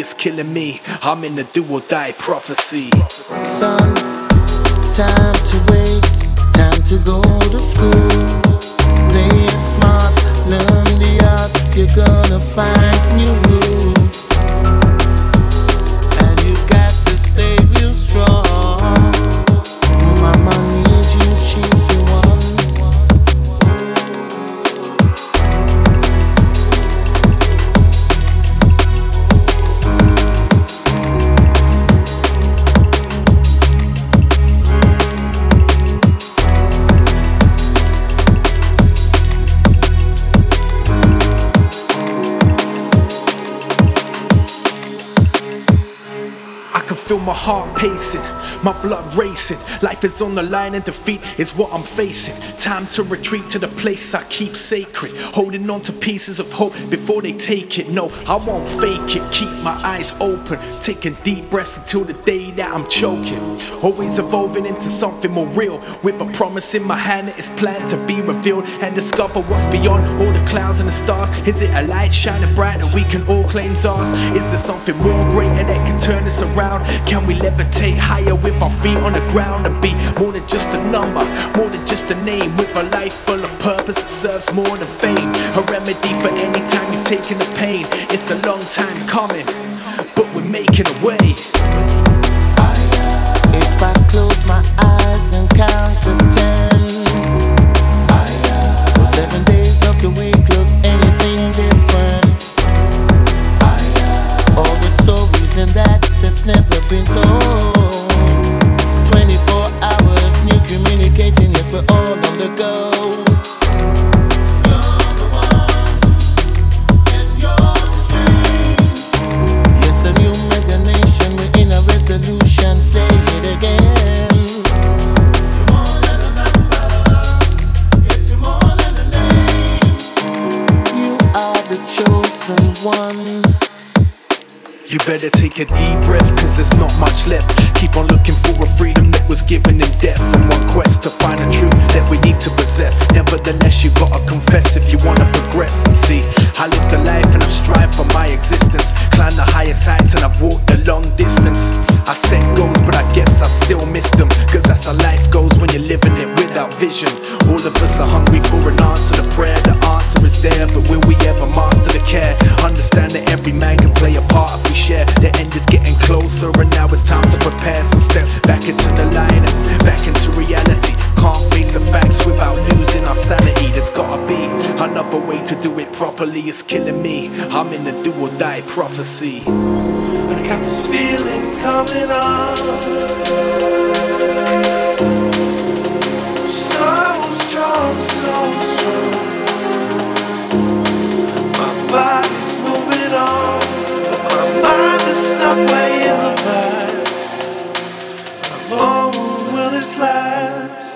It's killing me. I'm in the do or die prophecy. Son, my blood racing. Life is on the line and defeat is what I'm facing. Time to retreat to the place I keep sacred. Holding on to pieces of hope before they take it. No, I won't fake it. Keep my eyes open, taking deep breaths until the day that I'm choking. Always evolving into something more real. With a promise in my hand is planned to be revealed and discover what's beyond all the clouds and the stars. Is it a light shining bright that we can all claim ours? Is there something more greater that can turn us around? Can we levitate higher with our feet on the ground and be more than just a number, more than just a name? With a life full of purpose that serves more than fame. A remedy for any time you've taken the pain. It's a long time coming, but we're making a way. If I close my eyes and count to ten, will seven days of the week look anything different? All the stories and that's that's never been told. You better take a deep breath, cause there's not much left. Keep on looking for a freedom that was given in death. From one quest to find a truth that we need to possess. Nevertheless, you gotta confess if you wanna progress and see. I live the life and I strive for my existence. Climb the highest heights and I've walked the long distance. I set goals, but I guess I still miss them. Cause that's how life goes when you're living it without vision. All of us are hungry for an answer to prayer. The answer is there, but will we ever master the care? Understand that every man can play a part if we share. The end is getting closer, and now it's time to prepare. So step back into the line back into reality. Can't face the facts without losing our sanity. There's gotta be another way to do it properly. It's killing me. I'm in the do or die prophecy. I got this feeling coming on. So strong, so strong. My body's moving on, last?